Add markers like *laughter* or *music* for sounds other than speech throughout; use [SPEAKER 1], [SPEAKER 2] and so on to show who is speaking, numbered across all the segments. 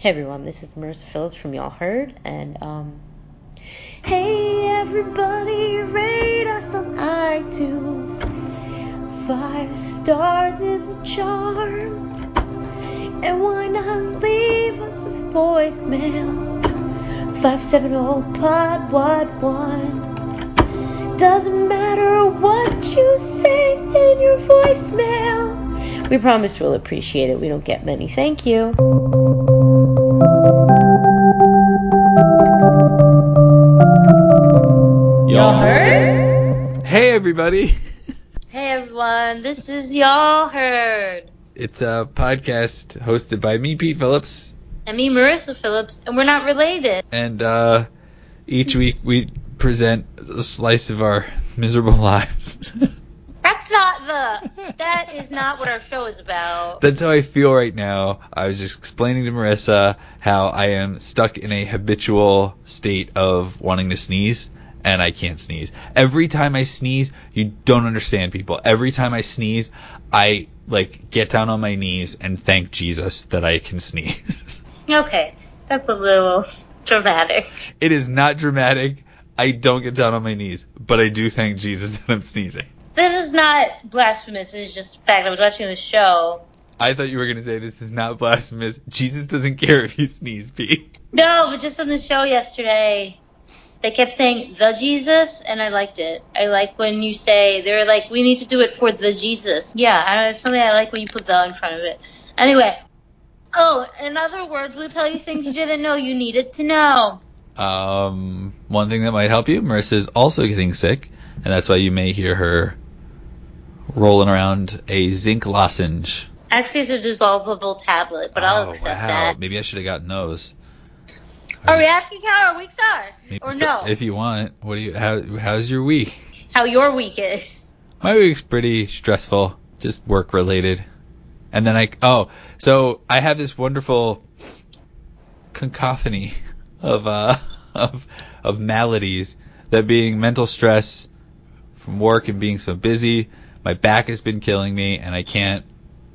[SPEAKER 1] Hey everyone, this is Marissa Phillips from Y'all Heard, and um, hey everybody, rate us on iTunes. Five stars is a charm, and why not leave us a voicemail? Five seven zero pod what one. Doesn't matter what you say in your voicemail. We promise we'll appreciate it. We don't get many. Thank you.
[SPEAKER 2] Everybody!
[SPEAKER 1] Hey everyone, this is Y'all Heard.
[SPEAKER 2] It's a podcast hosted by me, Pete Phillips,
[SPEAKER 1] And me, Marissa Phillips, and we're not related.
[SPEAKER 2] and uh, each week we present a slice of our miserable *laughs* lives.
[SPEAKER 1] That's not the. That is not what our show is about.
[SPEAKER 2] That's how I feel right now. I was just explaining to Marissa how I am stuck in a habitual state of wanting to sneeze, and I can't sneeze. Every time I sneeze, you don't understand people. Every time I sneeze, I like get down on my knees and thank Jesus that I can *laughs* sneeze.
[SPEAKER 1] Okay, that's a little dramatic.
[SPEAKER 2] it is not dramatic. I don't get down on my knees, but I do thank Jesus *laughs* that I'm sneezing.
[SPEAKER 1] This is not blasphemous. This is just a fact. I was watching the show.
[SPEAKER 2] I thought you were going to say this is not blasphemous. Jesus doesn't *laughs* care if you sneeze, Pete.
[SPEAKER 1] No, but just on the show yesterday, they kept saying the Jesus, and I liked it. I like when you say they're like, we need to do it for the Jesus. Yeah, I know, it's something I like when you put the in front of it. Anyway, oh, in other words, we'll tell you things you didn't know you needed to know.
[SPEAKER 2] Um, one thing that might help you, Marissa is also getting sick, and that's why you may hear her rolling around a zinc lozenge.
[SPEAKER 1] Actually, it's a dissolvable tablet, but I'll
[SPEAKER 2] oh,
[SPEAKER 1] accept
[SPEAKER 2] wow.
[SPEAKER 1] that.
[SPEAKER 2] Maybe I should have gotten those.
[SPEAKER 1] Are we asking how our weeks are,
[SPEAKER 2] Maybe-
[SPEAKER 1] or no?
[SPEAKER 2] If you want, what do you? How how's your week?
[SPEAKER 1] how your week is?
[SPEAKER 2] My week's pretty stressful, just work related. And then I oh, so I have this wonderful cacophony of uh *laughs* of of maladies that being mental stress from work and being so busy, my back has been killing me and I can't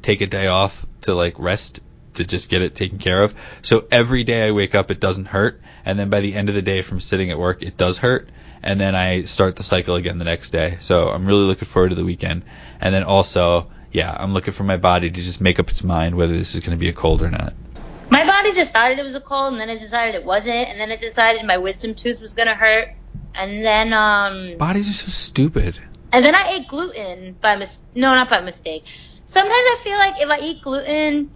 [SPEAKER 2] take a day off to like rest to just get it taken care of. So every day I wake up it doesn't hurt and then by the end of the day from sitting at work it does hurt and then I start the cycle again the next day. So I'm really looking forward to the weekend. And then also, yeah, I'm looking for my body to just make up its mind whether this is going to be a cold or not.
[SPEAKER 1] My body decided it was a cold, and then it decided it wasn't, and then it decided my wisdom tooth was gonna hurt, and then um,
[SPEAKER 2] Bodies are so stupid.
[SPEAKER 1] and then I ate gluten by mis no, not by mistake. Sometimes I feel like if I eat gluten,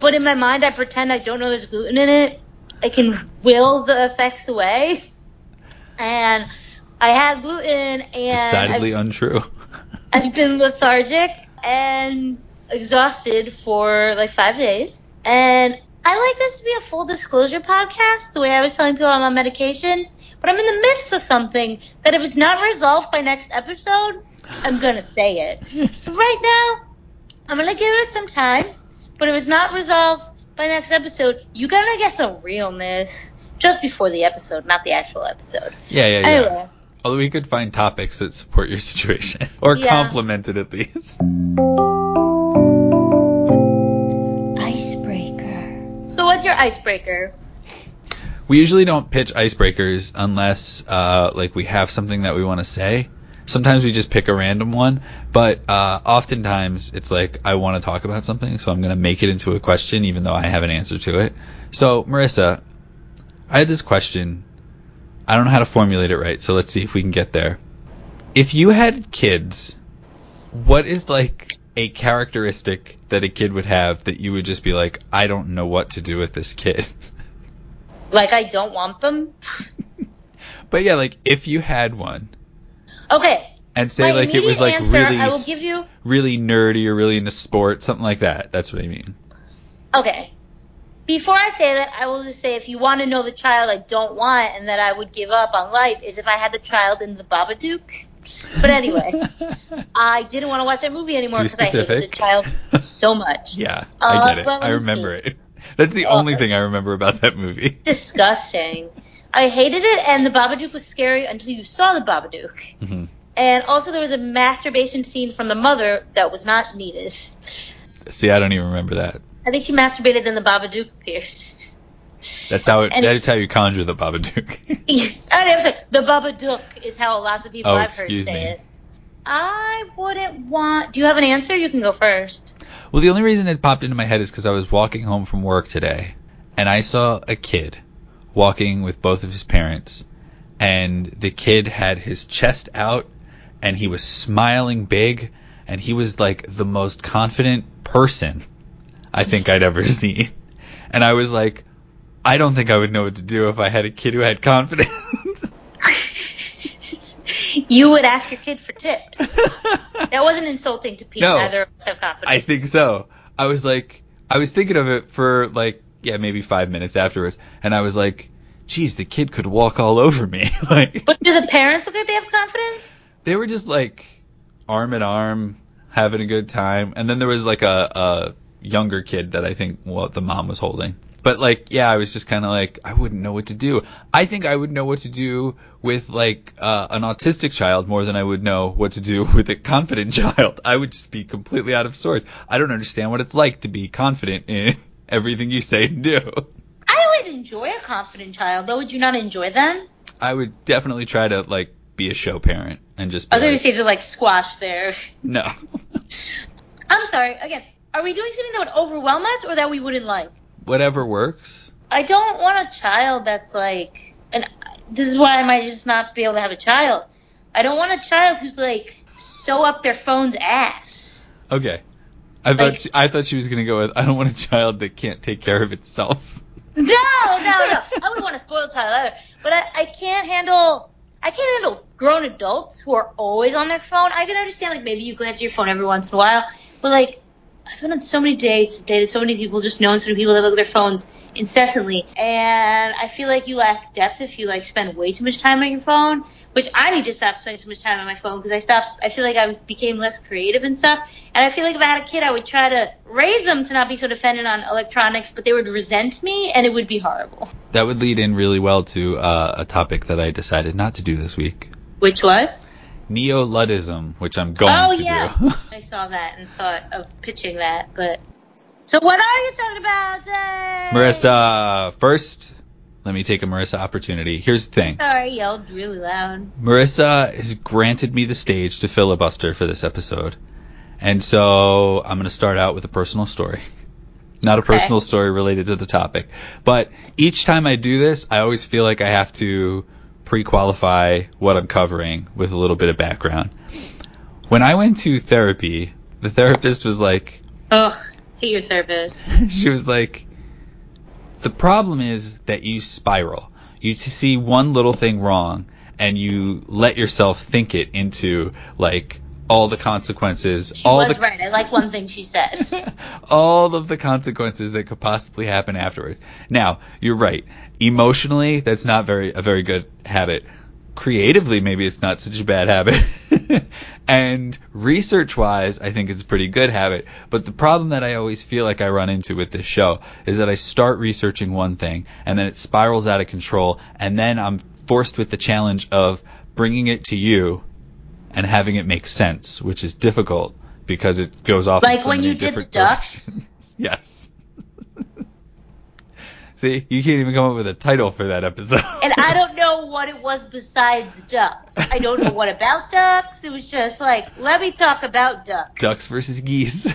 [SPEAKER 1] but in my mind I pretend I don't know there's gluten in it, I can will the effects away. And I had gluten, and
[SPEAKER 2] Decidedly
[SPEAKER 1] I've,
[SPEAKER 2] untrue. *laughs*
[SPEAKER 1] I've been lethargic and exhausted for like five days, and I like this to be a full disclosure podcast, the way I was telling people I'm on medication, but I'm in the midst of something that if it's not resolved by next episode, I'm gonna say it. *laughs* Right now, I'm gonna give it some time, but if it's not resolved by next episode, you gotta get some realness just before the episode, not the actual episode.
[SPEAKER 2] yeah, yeah, yeah.
[SPEAKER 1] Anyway,
[SPEAKER 2] Although we could find topics that support your situation *laughs* or
[SPEAKER 1] Yeah.
[SPEAKER 2] complement it at least.
[SPEAKER 1] icebreaker. So what's your icebreaker?
[SPEAKER 2] We usually don't pitch icebreakers unless uh, like we have something that we want to say. Sometimes we just pick a random one, but uh, oftentimes it's like I want to talk about something, so I'm going to make it into a question, even though I have an answer to it. So, Marissa, I had this question. I don't know how to formulate it right, so let's see if we can get there. If you had kids, what is like a characteristic that a kid would have that you would just be like, I don't know what to do with this kid?
[SPEAKER 1] Like I don't want them? *laughs*
[SPEAKER 2] But yeah, like if you had one,
[SPEAKER 1] Okay.
[SPEAKER 2] and say
[SPEAKER 1] My
[SPEAKER 2] like it was like
[SPEAKER 1] answer,
[SPEAKER 2] really,
[SPEAKER 1] I will give you-
[SPEAKER 2] really nerdy or really into sport, something like that. That's what I mean.
[SPEAKER 1] Okay. Before I say that, I will just say if you want to know the child I don't want and that I would give up on life is if I had the child in the Babadook. But anyway, *laughs* I didn't want to watch that movie anymore because I hated the child so much. *laughs*
[SPEAKER 2] yeah,
[SPEAKER 1] Uh,
[SPEAKER 2] I get it. I remember
[SPEAKER 1] see.
[SPEAKER 2] it. *laughs* That's the
[SPEAKER 1] Uh,
[SPEAKER 2] only thing I remember about that movie.
[SPEAKER 1] Disgusting. I hated it, and the Babadook was scary until you saw the Babadook.
[SPEAKER 2] Mhm.
[SPEAKER 1] And also, there was a masturbation scene from the mother that was not needed.
[SPEAKER 2] See, I don't even remember that.
[SPEAKER 1] I think she masturbated, then the Babadook appeared.
[SPEAKER 2] That's how it,
[SPEAKER 1] And-
[SPEAKER 2] that's how you conjure the Babadook. *laughs*
[SPEAKER 1] I'm sorry, the Babadook is how lots of people
[SPEAKER 2] Oh,
[SPEAKER 1] I've heard say
[SPEAKER 2] me.
[SPEAKER 1] it. I wouldn't want. Do you have an answer? You can go first.
[SPEAKER 2] well, the only reason it popped into my head is because I was walking home from work today, and I saw a kid walking with both of his parents, and the kid had his chest out, and he was smiling big, and he was like the most confident person I think I'd ever *laughs* seen. And I was like, I don't think I would know what to do if I had a kid who had confidence. *laughs*
[SPEAKER 1] you would ask your kid for tips. *laughs* That wasn't insulting to Pete.
[SPEAKER 2] No.
[SPEAKER 1] Neither of us have confidence.
[SPEAKER 2] I think so. I was like, I was thinking of it for like, yeah, maybe five minutes afterwards, and I was like, geez, the kid could walk all over me. *laughs* like,
[SPEAKER 1] But do the parents look like they have confidence?
[SPEAKER 2] they were just like arm in arm, having a good time, and then there was like a, a younger kid that I think well, the mom was holding. But like, yeah, I was just kind of like, I wouldn't know what to do. I think I would know what to do with like uh, an autistic child more than I would know what to do *laughs* with a confident *laughs* child. I would just be completely out of sorts. I don't understand what it's like to be confident in everything you say and do.
[SPEAKER 1] I would enjoy a confident child, though. Would you not enjoy them?
[SPEAKER 2] I would definitely try to like be a show parent and just be
[SPEAKER 1] I was gonna say to like squash their. *laughs*
[SPEAKER 2] no. *laughs*
[SPEAKER 1] I'm sorry. Again, are we doing something that would overwhelm us or that we wouldn't like?
[SPEAKER 2] Whatever works.
[SPEAKER 1] I don't want a child that's like, and this is why I might just not be able to have a child. I don't want a child who's like so up their phone's ass.
[SPEAKER 2] Okay. I thought
[SPEAKER 1] Like-
[SPEAKER 2] she, I thought she was gonna go with I don't want a child that can't take care of itself. *laughs*
[SPEAKER 1] No, no, no. I wouldn't want a spoiled child either. But I, I can't handle. I can't handle grown adults who are always on their phone. I can understand like maybe you glance at your phone every once in a while, but like I've been on so many dates, dated so many people, just known so many people that look at their phones incessantly, and I feel like you lack depth if you like spend way too much time on your phone. Which I need to stop spending so much time on my phone because I stopped. I feel like I was became less creative and stuff. And I feel like if I had a kid, I would try to raise them to not be so dependent on electronics, but they would resent me, and it would be horrible.
[SPEAKER 2] That would lead in really well to uh, a topic that I decided not to do this week.
[SPEAKER 1] Which was?
[SPEAKER 2] Neo-Luddism, which I'm going
[SPEAKER 1] oh
[SPEAKER 2] to
[SPEAKER 1] yeah,
[SPEAKER 2] do. *laughs*
[SPEAKER 1] I saw that and thought of pitching that. But so what are you talking about? Zay?
[SPEAKER 2] Marissa, first, let me take a Marissa opportunity. Here's the thing.
[SPEAKER 1] Sorry, I yelled really loud.
[SPEAKER 2] Marissa has granted me the stage to filibuster for this episode. And so I'm going to start out with a personal story. Not a
[SPEAKER 1] Okay.
[SPEAKER 2] personal story related to the topic. But each time I do this, I always feel like I have to pre qualify what I'm covering with a little bit of background. When I went to therapy, the therapist was like,
[SPEAKER 1] Ugh, hate your therapist. *laughs*
[SPEAKER 2] she was like, the problem is that you spiral. You see one little thing wrong, and you let yourself think it into like all the consequences,
[SPEAKER 1] She
[SPEAKER 2] all
[SPEAKER 1] was
[SPEAKER 2] the
[SPEAKER 1] right. I like one thing she said. *laughs*
[SPEAKER 2] all of the consequences that could possibly happen afterwards. Now, you're right. Emotionally, that's not very a very good habit. Creatively, maybe it's not such a bad habit. *laughs* and research-wise, I think it's a pretty good habit. But the problem that I always feel like I run into with this show is that I start researching one thing and then it spirals out of control and then I'm forced with the challenge of bringing it to you and having it make sense, which is difficult because it goes off
[SPEAKER 1] Like when you did the ducks? *laughs*
[SPEAKER 2] yes. See, you can't even come up with a title for that episode. *laughs*
[SPEAKER 1] and I don't know what it was besides ducks. I don't know what about ducks. It was just like, let me talk about ducks.
[SPEAKER 2] Ducks versus geese.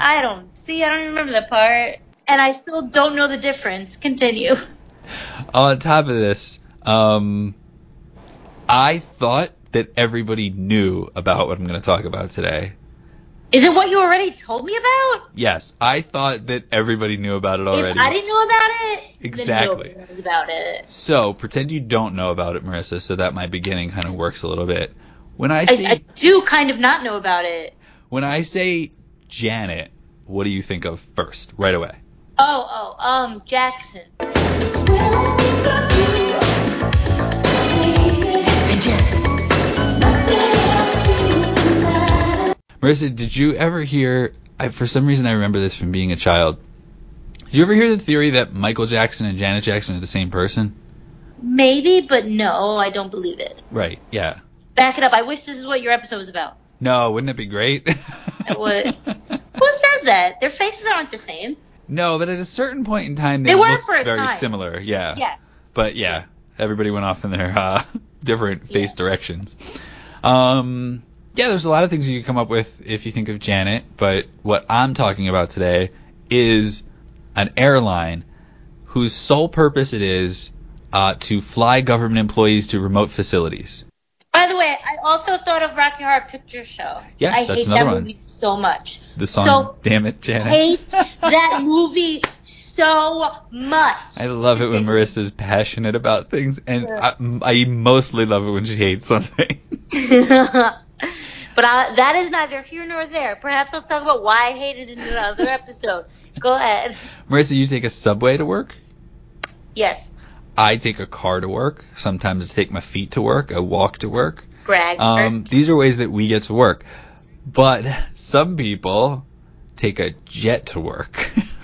[SPEAKER 1] I don't see. I don't remember that part, and I still don't know the difference. Continue.
[SPEAKER 2] On top of this, um, I thought that everybody knew about what I'm going to talk about today.
[SPEAKER 1] Is it what you already told me about?
[SPEAKER 2] Yes, I thought that everybody knew about it already.
[SPEAKER 1] If I didn't know about it,
[SPEAKER 2] Exactly.
[SPEAKER 1] then knows about it.
[SPEAKER 2] So pretend you don't know about it, Marissa, so that my beginning kind of works a little bit. When I
[SPEAKER 1] I,
[SPEAKER 2] say
[SPEAKER 1] I do kind of not know about it.
[SPEAKER 2] when I say Janet, what do you think of first, right away?
[SPEAKER 1] Oh, oh, um, Jackson.
[SPEAKER 2] Marissa, did you ever hear? I, for some reason, I remember this from being a child. Did you ever hear the theory that Michael Jackson and Janet Jackson are the same person?
[SPEAKER 1] Maybe, but no, I don't believe it.
[SPEAKER 2] Right. Yeah.
[SPEAKER 1] Back it up. I wish this is what your episode was about.
[SPEAKER 2] No, wouldn't it be great?
[SPEAKER 1] It would. *laughs* Who says that? Their faces aren't the same.
[SPEAKER 2] No, but at a certain point in time, they,
[SPEAKER 1] They were for
[SPEAKER 2] very
[SPEAKER 1] time.
[SPEAKER 2] similar. Yeah.
[SPEAKER 1] Yeah.
[SPEAKER 2] But yeah, everybody went off in their uh, *laughs* different face
[SPEAKER 1] Yeah.
[SPEAKER 2] directions. Um, yeah, there's a lot of things you can come up with if you think of Janet, but what I'm talking about today is an airline whose sole purpose it is uh, to fly government employees to remote facilities.
[SPEAKER 1] By the way, I also thought of Rocky Horror Picture Show.
[SPEAKER 2] Yes,
[SPEAKER 1] I
[SPEAKER 2] that's
[SPEAKER 1] hate
[SPEAKER 2] another
[SPEAKER 1] that
[SPEAKER 2] one.
[SPEAKER 1] movie so much.
[SPEAKER 2] The song
[SPEAKER 1] So
[SPEAKER 2] "Damn It, Janet."
[SPEAKER 1] I hate that *laughs* movie so much.
[SPEAKER 2] I love it when Marissa's passionate about things, and I, I mostly love it when she hates something. *laughs* *laughs*
[SPEAKER 1] but I, that is neither here nor there. Perhaps I'll talk about why I hated it in another episode. Go ahead.
[SPEAKER 2] Marissa, you take a subway to work.
[SPEAKER 1] Yes,
[SPEAKER 2] I take a car to work. Sometimes I take my feet to work. I walk to work.
[SPEAKER 1] brag.
[SPEAKER 2] Um, these are ways that we get to work. But some people take a jet to work. *laughs*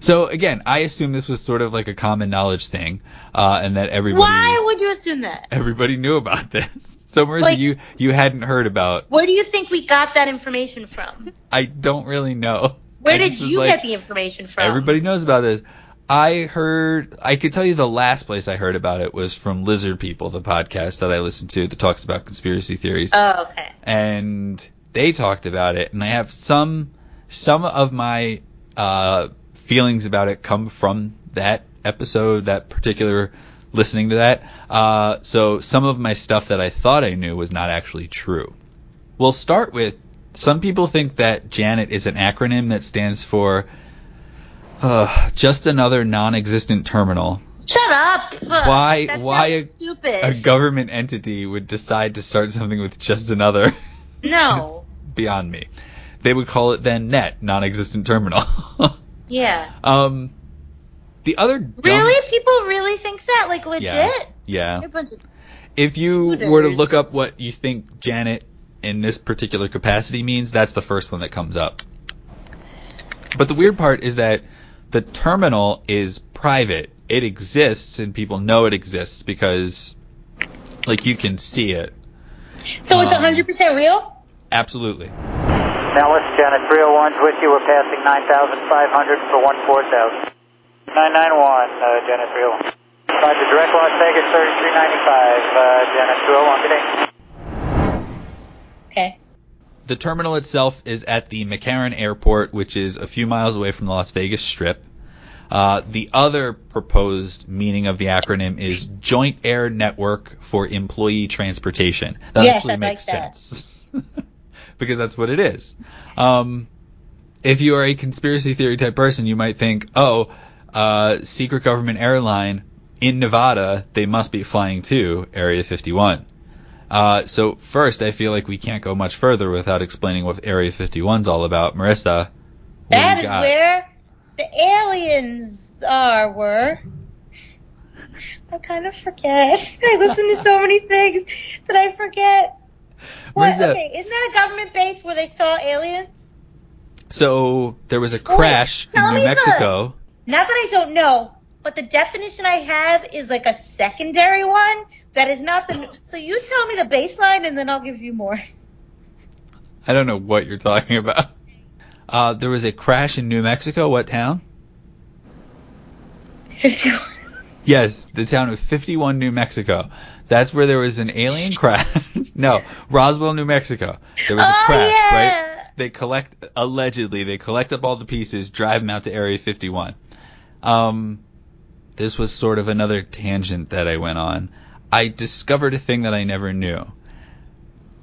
[SPEAKER 2] so again, I assume this was sort of like a common knowledge thing, uh, and that everybody
[SPEAKER 1] why would you assume that?
[SPEAKER 2] everybody knew about this. *laughs* So Marissa,
[SPEAKER 1] Like-
[SPEAKER 2] you you hadn't heard about.
[SPEAKER 1] Where do you think we got that information from?
[SPEAKER 2] I don't really know.
[SPEAKER 1] Where
[SPEAKER 2] I
[SPEAKER 1] did you
[SPEAKER 2] like,
[SPEAKER 1] get the information from?
[SPEAKER 2] Everybody knows about this. I heard, I could tell you the last place I heard about it was from Lizard People, the podcast that I listen to that talks about conspiracy theories.
[SPEAKER 1] Oh, okay.
[SPEAKER 2] and they talked about it, and I have some, some of my, uh, feelings about it come from that episode, that particular listening to that. Uh, so some of my stuff that I thought I knew was not actually true. We'll start with, some people think that Janet is an acronym that stands for, uh, just another non-existent terminal.
[SPEAKER 1] Shut up.
[SPEAKER 2] Why-
[SPEAKER 1] That
[SPEAKER 2] why a-? A government entity would decide to start something with just another.
[SPEAKER 1] no. *laughs*
[SPEAKER 2] beyond me. They would call it then net, non-existent terminal. *laughs*
[SPEAKER 1] Yeah.
[SPEAKER 2] um, the other dumb-
[SPEAKER 1] Really? People really think that? Like legit?
[SPEAKER 2] Yeah. Yeah.
[SPEAKER 1] A bunch of
[SPEAKER 2] If you were to look up what you think Janet in this particular capacity means, that's the first one that comes up. But the weird part is that the terminal is private. It exists and people know it exists because like you can see it.
[SPEAKER 1] So it's
[SPEAKER 2] Um,
[SPEAKER 1] 100% real?
[SPEAKER 2] Absolutely.
[SPEAKER 3] Dallas, Janet 301's with you. We're passing 9,500 for 14000. 991, uh, Janet 301. Roger, direct Las Vegas 3395, uh, Janet 201, good day.
[SPEAKER 1] Okay.
[SPEAKER 2] The terminal itself is at the McCarran Airport, which is a few miles away from the Las Vegas Strip. Uh, the other proposed meaning of the acronym is Joint Air Network for Employee Transportation. That
[SPEAKER 1] Yes,
[SPEAKER 2] actually
[SPEAKER 1] I
[SPEAKER 2] makes
[SPEAKER 1] like that.
[SPEAKER 2] sense. *laughs* because that's what it is. Um, if you are a conspiracy theory type person, you might think, oh, uh, secret government airline in Nevada, they must be flying to Area 51. Uh, so first, I feel like we can't go much further without explaining what Area 51's all about. Marissa,
[SPEAKER 1] That is
[SPEAKER 2] got?
[SPEAKER 1] where the aliens are, were. I kind of forget. *laughs* I listen to so many things that I forget. What?
[SPEAKER 2] Marissa,
[SPEAKER 1] Okay, isn't that a government base where they saw aliens?
[SPEAKER 2] so there was a crash
[SPEAKER 1] tell
[SPEAKER 2] in New Mexico.
[SPEAKER 1] Not that I don't know, but the definition I have is like a secondary one that is not the. So you tell me the baseline and then I'll give you more.
[SPEAKER 2] I don't know what you're talking about. Uh, there was a crash in New Mexico. What town?
[SPEAKER 1] 51.
[SPEAKER 2] Yes, the town of 51, New Mexico. That's where there was an alien crash. *laughs* no, Roswell, New Mexico. There was a
[SPEAKER 1] Oh,
[SPEAKER 2] crash,
[SPEAKER 1] yeah.
[SPEAKER 2] right? They collect, allegedly, they collect up all the pieces, drive them out to Area 51. Um, this was sort of another tangent that I went on. I discovered a thing that I never knew.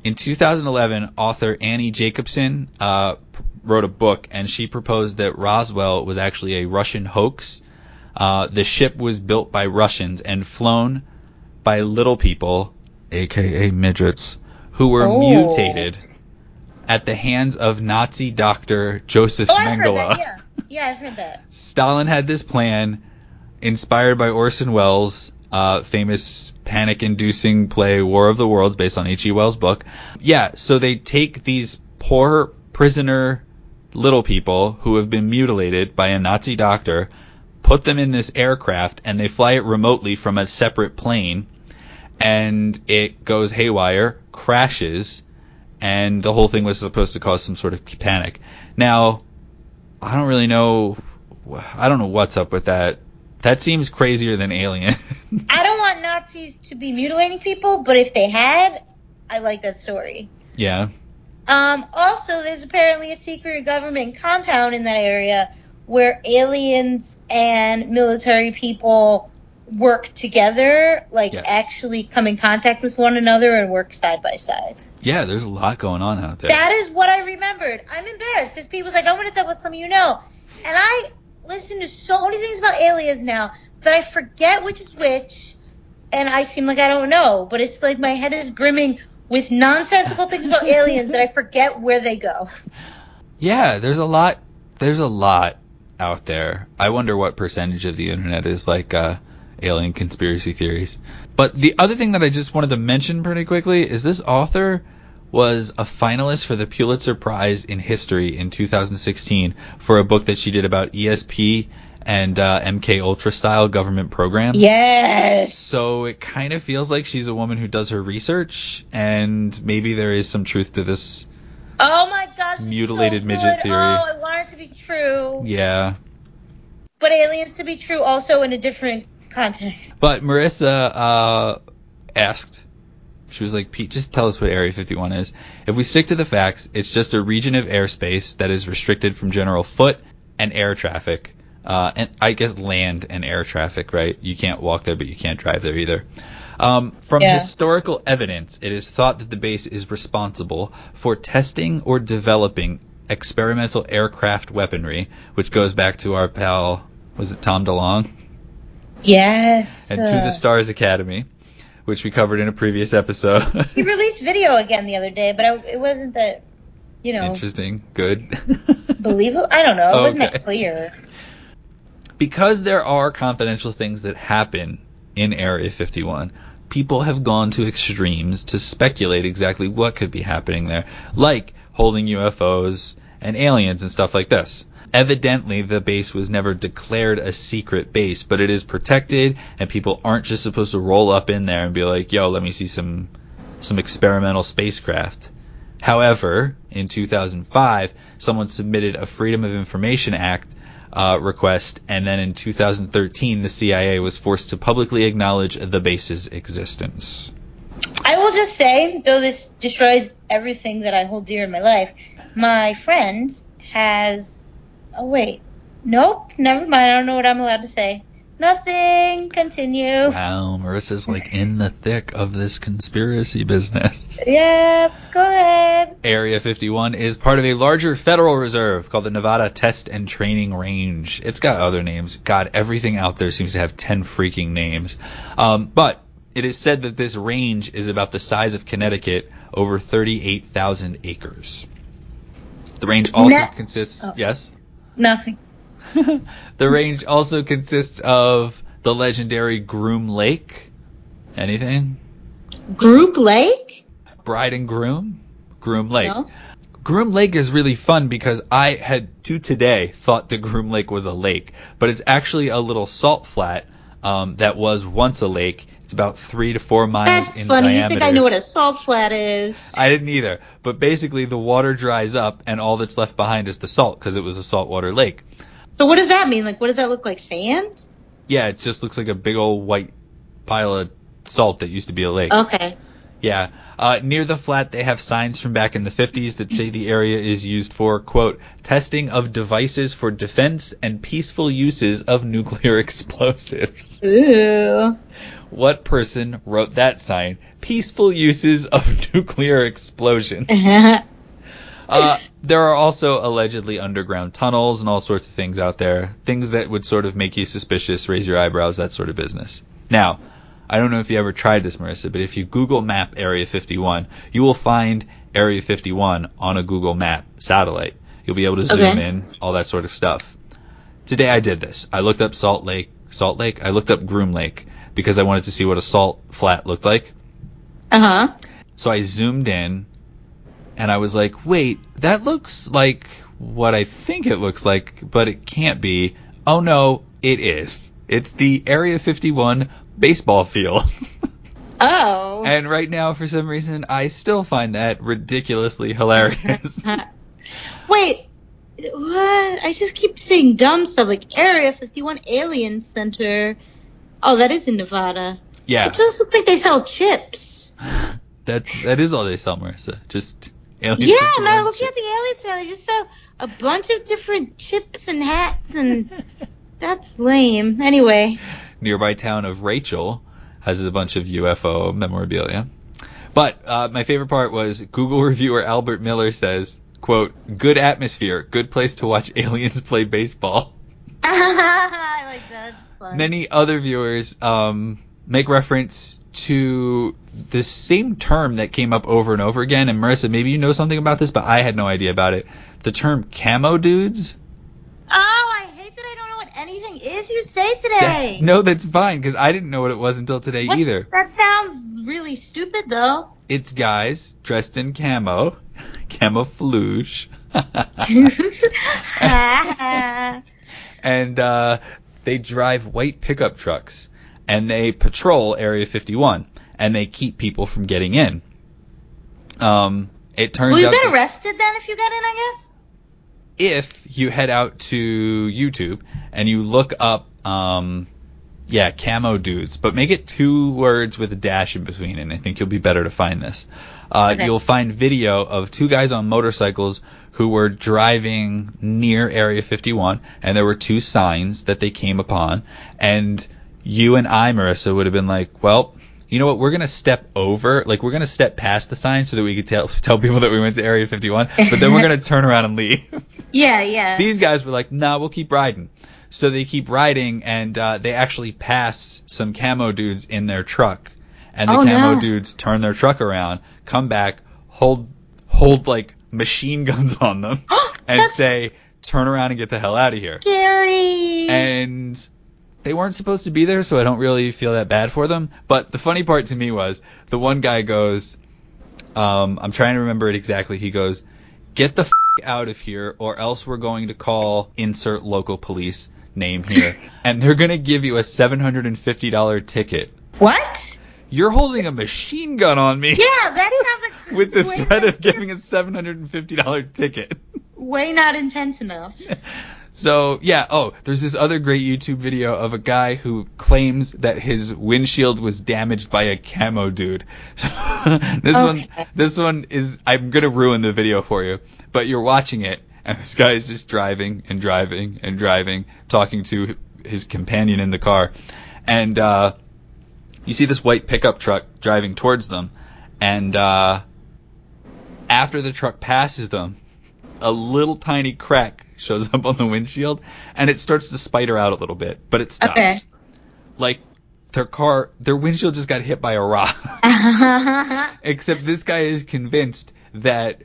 [SPEAKER 2] In 2011, author Annie Jacobsen uh, wrote a book, and she proposed that Roswell was actually a Russian hoax. Uh, the ship was built by Russians and flown by little people, aka midgets, who were
[SPEAKER 1] Oh.
[SPEAKER 2] mutated at the hands of Nazi doctor Joseph
[SPEAKER 1] Oh,
[SPEAKER 2] Mengele.
[SPEAKER 1] Yeah, *laughs* yeah, I've heard that.
[SPEAKER 2] Stalin had this plan, inspired by Orson Welles' uh, famous panic-inducing play War of the Worlds, based on H.G. Wells' book. Yeah, so they take these poor prisoner little people who have been mutilated by a Nazi doctor, put them in this aircraft, and they fly it remotely from a separate plane, and it goes haywire, crashes, and the whole thing was supposed to cause some sort of panic. Now, I don't really know I don't know what's up with that. That seems crazier than Alien. *laughs*
[SPEAKER 1] I don't want Nazis to be mutilating people, but if they had, I like that story.
[SPEAKER 2] yeah.
[SPEAKER 1] Um, also, there's apparently a secret government compound in that area where aliens and military people work together, like
[SPEAKER 2] Yes.
[SPEAKER 1] actually come in contact with one another and work side by side.
[SPEAKER 2] Yeah, there's a lot going on out there.
[SPEAKER 1] That is what I remembered. I'm embarrassed because people's like, I want to talk about some you know. And I listen to so many things about aliens now that I forget which is which, and I seem like I don't know. But it's like my head is brimming with nonsensical things about *laughs* aliens that I forget where they go.
[SPEAKER 2] Yeah, there's a lot. There's a lot out there. I wonder what percentage of the internet is like uh, alien conspiracy theories. But the other thing that I just wanted to mention pretty quickly is this author was a finalist for the Pulitzer Prize in History in 2016 for a book that she did about ESP and uh, MK Ultra style government programs.
[SPEAKER 1] Yes.
[SPEAKER 2] So it kind of feels like she's a woman who does her research, and maybe there is some truth to this.
[SPEAKER 1] Oh my gosh.
[SPEAKER 2] Mutilated
[SPEAKER 1] so
[SPEAKER 2] midget theory.
[SPEAKER 1] Oh, I want it to be true.
[SPEAKER 2] Yeah.
[SPEAKER 1] But aliens to be true also in a different context.
[SPEAKER 2] But Marissa uh, asked, she was like, Pete, just tell us what Area 51 is. If we stick to the facts, it's just a region of airspace that is restricted from general foot and air traffic. Uh, and I guess land and air traffic, right? You can't walk there, but you can't drive there either. Um, from
[SPEAKER 1] Yeah.
[SPEAKER 2] historical evidence, it is thought that the base is responsible for testing or developing experimental aircraft weaponry, which goes back to our pal, was it Tom DeLonge?
[SPEAKER 1] Yes.
[SPEAKER 2] and To the Stars Academy, which we covered in a previous episode. *laughs*
[SPEAKER 1] He released video again the other day, but I, it wasn't that, you know,
[SPEAKER 2] Interesting. Good. *laughs*
[SPEAKER 1] believable. I don't know. It wasn't
[SPEAKER 2] Okay.
[SPEAKER 1] that clear.
[SPEAKER 2] because there are confidential things that happen in Area 51, people have gone to extremes to speculate exactly what could be happening there, like holding UFOs and aliens and stuff like this. Evidently, the base was never declared a secret base, but it is protected, and people aren't just supposed to roll up in there and be like, "Yo, let me see some some experimental spacecraft." However, in 2005, someone submitted a Freedom of Information Act uh, request, and then in 2013, the CIA was forced to publicly acknowledge the base's existence.
[SPEAKER 1] I will just say, though this destroys everything that I hold dear in my life, my friend has. Oh wait, nope, never mind. I don't know what I'm allowed to say. Nothing. Continue.
[SPEAKER 2] Wow, Marissa's like in the thick of this conspiracy business.
[SPEAKER 1] Yep. Go ahead.
[SPEAKER 2] Area 51 is part of a larger federal reserve called the Nevada Test and Training Range. It's got other names. God, everything out there seems to have 10 freaking names. Um, but it is said that this range is about the size of Connecticut, over 38,000 acres. The range also consists,
[SPEAKER 1] oh.
[SPEAKER 2] yes?
[SPEAKER 1] Nothing. *laughs*
[SPEAKER 2] the range also consists of the legendary Groom Lake. Anything?
[SPEAKER 1] Group Lake.
[SPEAKER 2] Bride and Groom? Groom Lake.
[SPEAKER 1] No.
[SPEAKER 2] Groom Lake is really fun because I had to today thought that Groom Lake was a lake, but it's actually a little salt flat um, that was once a lake. It's about three to four miles
[SPEAKER 1] That's
[SPEAKER 2] in
[SPEAKER 1] funny. You think I know what a salt flat is?
[SPEAKER 2] I didn't either, but basically the water dries up and all that's left behind is the salt because it was a saltwater lake.
[SPEAKER 1] So what does that mean? Like, what does that look like? Sand?
[SPEAKER 2] Yeah, it just looks like a big old white pile of salt that used to be a lake.
[SPEAKER 1] Okay.
[SPEAKER 2] Yeah. Uh, near the flat, they have signs from back in the 50s that say the area is used for, quote, testing of devices for defense and peaceful uses of nuclear *laughs* explosives.
[SPEAKER 1] Ooh.
[SPEAKER 2] What person wrote that sign? Peaceful uses of *laughs* nuclear explosions. *laughs* Uh, there are also allegedly underground tunnels and all sorts of things out there. Things that would sort of make you suspicious, raise your eyebrows, that sort of business. Now, I don't know if you ever tried this, Marissa, but if you Google Map Area 51, you will find Area 51 on a Google Map satellite. You'll be able to zoom
[SPEAKER 1] Okay.
[SPEAKER 2] in, all that sort of stuff. Today I did this. I looked up Salt Lake, Salt Lake. I looked up Groom Lake because I wanted to see what a salt flat looked like.
[SPEAKER 1] Uh huh.
[SPEAKER 2] So I zoomed in and I was like, wait, that looks like what I think it looks like, but it can't be. Oh no, it is. It's the Area 51 baseball field. *laughs*
[SPEAKER 1] Oh.
[SPEAKER 2] and right now, for some reason, I still find that ridiculously hilarious. *laughs*
[SPEAKER 1] Wait, what? I just keep saying dumb stuff like Area 51 Alien Center. Oh, that is in Nevada.
[SPEAKER 2] Yeah,
[SPEAKER 1] It just looks like they sell chips. *gasps*
[SPEAKER 2] that's that is all they sell, Marissa. Just aliens.
[SPEAKER 1] Yeah,
[SPEAKER 2] orange
[SPEAKER 1] looking at the
[SPEAKER 2] aliens
[SPEAKER 1] Alien Center, they just sell a bunch of different chips and hats, and *laughs* that's lame. Anyway,
[SPEAKER 2] nearby town of Rachel has a bunch of UFO memorabilia. But uh, my favorite part was Google reviewer Albert Miller says, "quote Good atmosphere, good place to watch aliens play baseball." *laughs*
[SPEAKER 1] I like that.
[SPEAKER 2] Many other viewers um, make reference to the same term that came up over and over again. And Marissa, maybe you know something about this, but I had no idea about it. The term camo dudes.
[SPEAKER 1] Oh, I hate that I don't know what anything is you say today.
[SPEAKER 2] That's, no, that's fine because I didn't know what it was until today
[SPEAKER 1] What-
[SPEAKER 2] either.
[SPEAKER 1] That sounds really stupid, though.
[SPEAKER 2] It's guys dressed in camo, *laughs* camouflage, *laughs* *laughs* and uh, they drive white pickup trucks and they patrol Area 51 and they keep people from getting in. Um, it turns
[SPEAKER 1] Will you get arrested then if you get in? I guess.
[SPEAKER 2] if you head out to YouTube and you look up, um, yeah, camo dudes, but make it two words with a dash in between, and I think you'll be better to find this. Uh,
[SPEAKER 1] Okay.
[SPEAKER 2] You'll find video of two guys on motorcycles who were driving near Area 51, and there were two signs that they came upon, and you and I, Marissa, would have been like, well, you know what? We're gonna step over, like we're gonna step past the sign so that we could tell *laughs* tell people that we went to Area 51, but then we're gonna *laughs* turn around and leave. *laughs*
[SPEAKER 1] Yeah, yeah.
[SPEAKER 2] These guys were like, nah, we'll keep riding. So they keep riding, and uh, they actually pass some camo dudes in their truck. And the
[SPEAKER 1] Oh,
[SPEAKER 2] camo
[SPEAKER 1] no.
[SPEAKER 2] dudes turn their truck around, come back, hold hold like machine guns on them, *gasps* and
[SPEAKER 1] That's-
[SPEAKER 2] say, turn around and get the hell out of here.
[SPEAKER 1] Scary.
[SPEAKER 2] And they weren't supposed to be there, so I don't really feel that bad for them. But the funny part to me was the one guy goes, um, I'm trying to remember it exactly. He goes, "Get the f- out of here, or else we're going to call insert local police name here, *laughs* and they're gonna give you a seven hundred and fifty dollar ticket."
[SPEAKER 1] what?
[SPEAKER 2] You're holding a machine gun on me.
[SPEAKER 1] Yeah, that sounds like *laughs*
[SPEAKER 2] With the threat of giving a seven hundred and fifty dollar ticket.
[SPEAKER 1] way not intense enough. *laughs*
[SPEAKER 2] So yeah, oh, there's this other great YouTube video of a guy who claims that his windshield was damaged by a camo dude. *laughs* this one, this one is I'm gonna ruin the video for you, but you're watching it, and this guy is just driving and driving and driving, talking to his companion in the car, and uh, you see this white pickup truck driving towards them, and uh, after the truck passes them, a little tiny crack shows up on the windshield and it starts to spider out a little bit, but it stops.
[SPEAKER 1] Okay.
[SPEAKER 2] Like their car, their windshield just got hit by a rock. *laughs* Except this guy is convinced that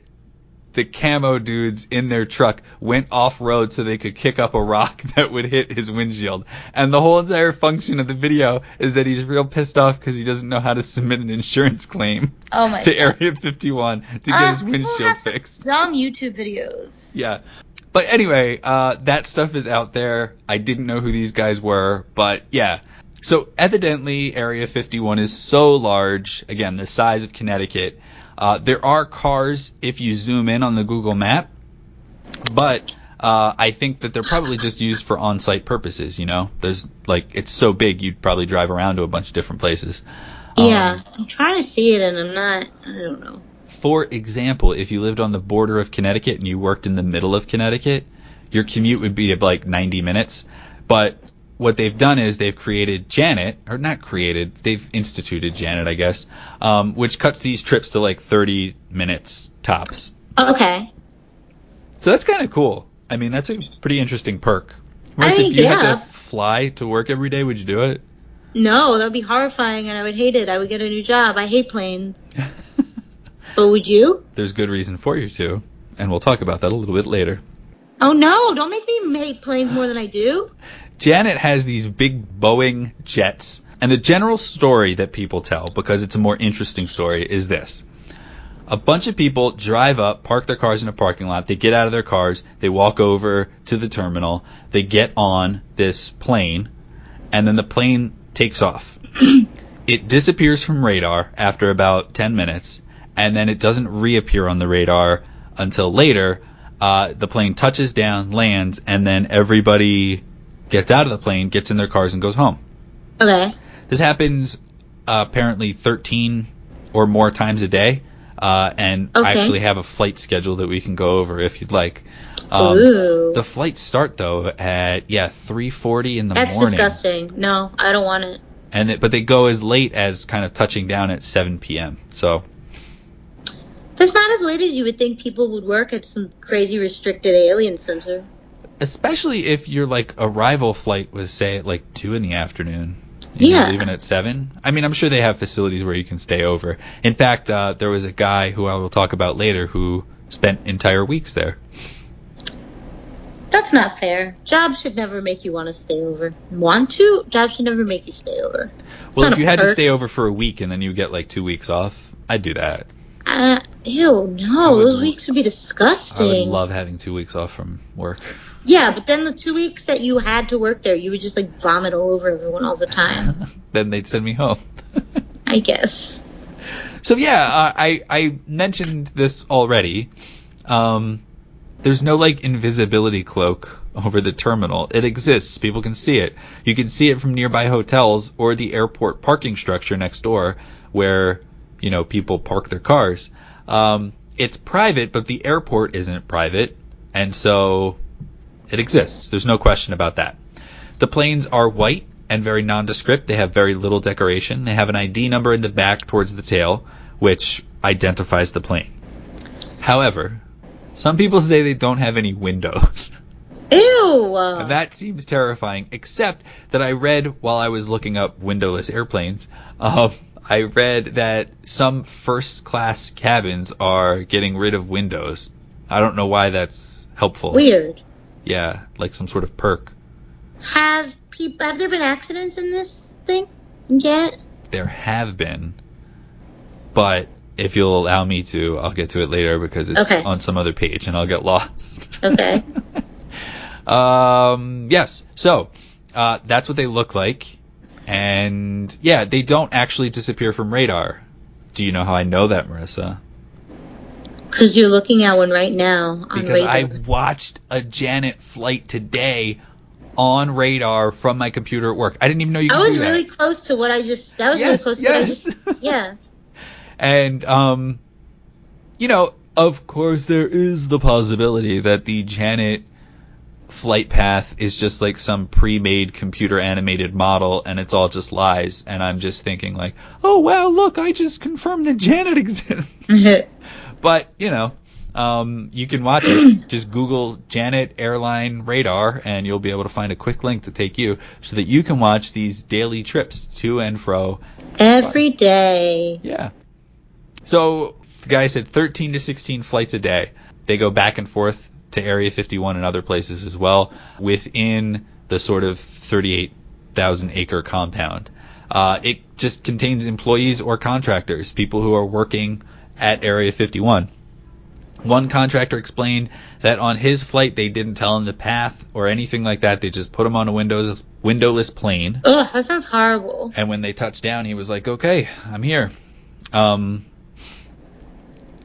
[SPEAKER 2] the camo dudes in their truck went off road so they could kick up a rock *laughs* that would hit his windshield. And the whole entire function of the video is that he's real pissed off because he doesn't know how to submit an insurance claim
[SPEAKER 1] oh my
[SPEAKER 2] to
[SPEAKER 1] god.
[SPEAKER 2] Area 51 to get
[SPEAKER 1] Ah,
[SPEAKER 2] his windshield fixed.
[SPEAKER 1] Dumb YouTube videos.
[SPEAKER 2] Yeah. But anyway, uh, that stuff is out there. I didn't know who these guys were, but yeah. So evidently, Area 51 is so large, again, the size of Connecticut. Uh, there are cars if you zoom in on the Google map, but uh, I think that they're probably just used for on-site purposes. You know, there's like it's so big you'd probably drive around to a bunch of different places. Um,
[SPEAKER 1] Yeah, I'm trying to see it and I'm not. I don't know.
[SPEAKER 2] For example, if you lived on the border of Connecticut and you worked in the middle of Connecticut, your commute would be like 90 minutes. But what they've done is they've created Janet, or not created, they've instituted Janet, I guess, um, which cuts these trips to like 30 minutes tops.
[SPEAKER 1] Okay.
[SPEAKER 2] So that's kind of cool. I mean, that's a pretty interesting perk. Whereas
[SPEAKER 1] I mean,
[SPEAKER 2] if you had to fly to work every day, would you do it?
[SPEAKER 1] No, that would be horrifying and I would hate it. I would get a new job. I hate planes. *laughs* But would you?
[SPEAKER 2] There's good reason for you to, and we'll talk about that a little bit later.
[SPEAKER 1] Oh no, don't make me hate planes more than I do.
[SPEAKER 2] Janet has these big Boeing jets, and the general story that people tell, because it's a more interesting story, is this. A bunch of people drive up, park their cars in a parking lot, they get out of their cars, they walk over to the terminal, they get on this plane, and then the plane takes off. *clears throat* it disappears from radar after about 10 minutes, and then it doesn't reappear on the radar until later, Uh, the plane touches down, lands, and then everybody gets out of the plane, gets in their cars, and goes home.
[SPEAKER 1] Okay.
[SPEAKER 2] This happens uh, apparently 13 or more times a day, uh, and I actually have a flight schedule that we can go over if you'd like. Um,
[SPEAKER 1] Ooh.
[SPEAKER 2] the flights start though at yeah 3:40 in the
[SPEAKER 1] That's
[SPEAKER 2] morning, That's
[SPEAKER 1] disgusting. No, I don't want it.
[SPEAKER 2] and it, but they go as late as kind of touching down at 7 p.m. So
[SPEAKER 1] That's not as late as you would think people would work at some crazy restricted alien center.
[SPEAKER 2] especially if your like arrival flight was say at like two in the afternoon. and you're
[SPEAKER 1] Yeah.
[SPEAKER 2] leaving at seven. I mean, I'm sure they have facilities where you can stay over. In fact, uh, there was a guy who I will talk about later who spent entire weeks there.
[SPEAKER 1] That's not fair. Jobs should never make you want to stay over. Want to? Jobs should never make you stay over. It's
[SPEAKER 2] Well, if you had to stay over for a week and then you get like two weeks off, I'd do that.
[SPEAKER 1] Uh, ew, no,
[SPEAKER 2] would
[SPEAKER 1] those weeks would be disgusting.
[SPEAKER 2] I would love having two weeks off from work.
[SPEAKER 1] yeah, but then the two weeks that you had to work there, you would just like vomit all over everyone all the time. *laughs*
[SPEAKER 2] then they'd send me home. *laughs*
[SPEAKER 1] I guess.
[SPEAKER 2] So yeah, uh, I I mentioned this already. Um, there's no like invisibility cloak over the terminal. It exists. People can see it. You can see it from nearby hotels or the airport parking structure next door, where you know people park their cars. Um, it's private, but the airport isn't private, and so it exists. There's no question about that. The planes are white and very nondescript. They have very little decoration. They have an ID number in the back towards the tail, which identifies the plane. However, some people say they don't have any windows. *laughs*
[SPEAKER 1] Ew.
[SPEAKER 2] And that seems terrifying, except that I read while I was looking up windowless airplanes, um, I read that some first class cabins are getting rid of windows. I don't know why that's helpful.
[SPEAKER 1] Weird.
[SPEAKER 2] Yeah, like some sort of perk.
[SPEAKER 1] Have people? Have there been accidents in this thing? Yet?
[SPEAKER 2] There have been, but if you'll allow me to, I'll get to it later because it's
[SPEAKER 1] Okay.
[SPEAKER 2] on some other page and I'll get lost.
[SPEAKER 1] Okay. *laughs*
[SPEAKER 2] um, yes, so uh, that's what they look like, and yeah, they don't actually disappear from radar. Do you know how I know that, Marissa?
[SPEAKER 1] Because you're looking at one right now on
[SPEAKER 2] Because I watched a Janet flight today on radar from my computer at work. I didn't even know you could
[SPEAKER 1] I was
[SPEAKER 2] do that.
[SPEAKER 1] really close to what I just. That was
[SPEAKER 2] Yes,
[SPEAKER 1] really close to what I
[SPEAKER 2] yes.
[SPEAKER 1] just. Yeah. *laughs*
[SPEAKER 2] And um, you know, of course, there is the possibility that the Janet flight path is just like some pre-made computer animated model, and it's all just lies. And I'm just thinking like, oh wow, look, I just confirmed that Janet *laughs* exists. *laughs* but you know. Um, you can watch it. *clears throat* Just Google Janet Airline Radar, and you'll be able to find a quick link to take you, so that you can watch these daily trips to and fro
[SPEAKER 1] Every day.
[SPEAKER 2] yeah. So the guy said 13 to 16 flights a day. They go back and forth to Area 51 and other places as well within the sort of 38,000 acre compound. Uh, it just contains employees or contractors, people who are working at Area 51. One contractor explained that on his flight they didn't tell him the path or anything like that. They just put him on a windows windowless plane.
[SPEAKER 1] Ugh, that sounds horrible.
[SPEAKER 2] And when they touched down, he was like, "Okay, I'm here." Um,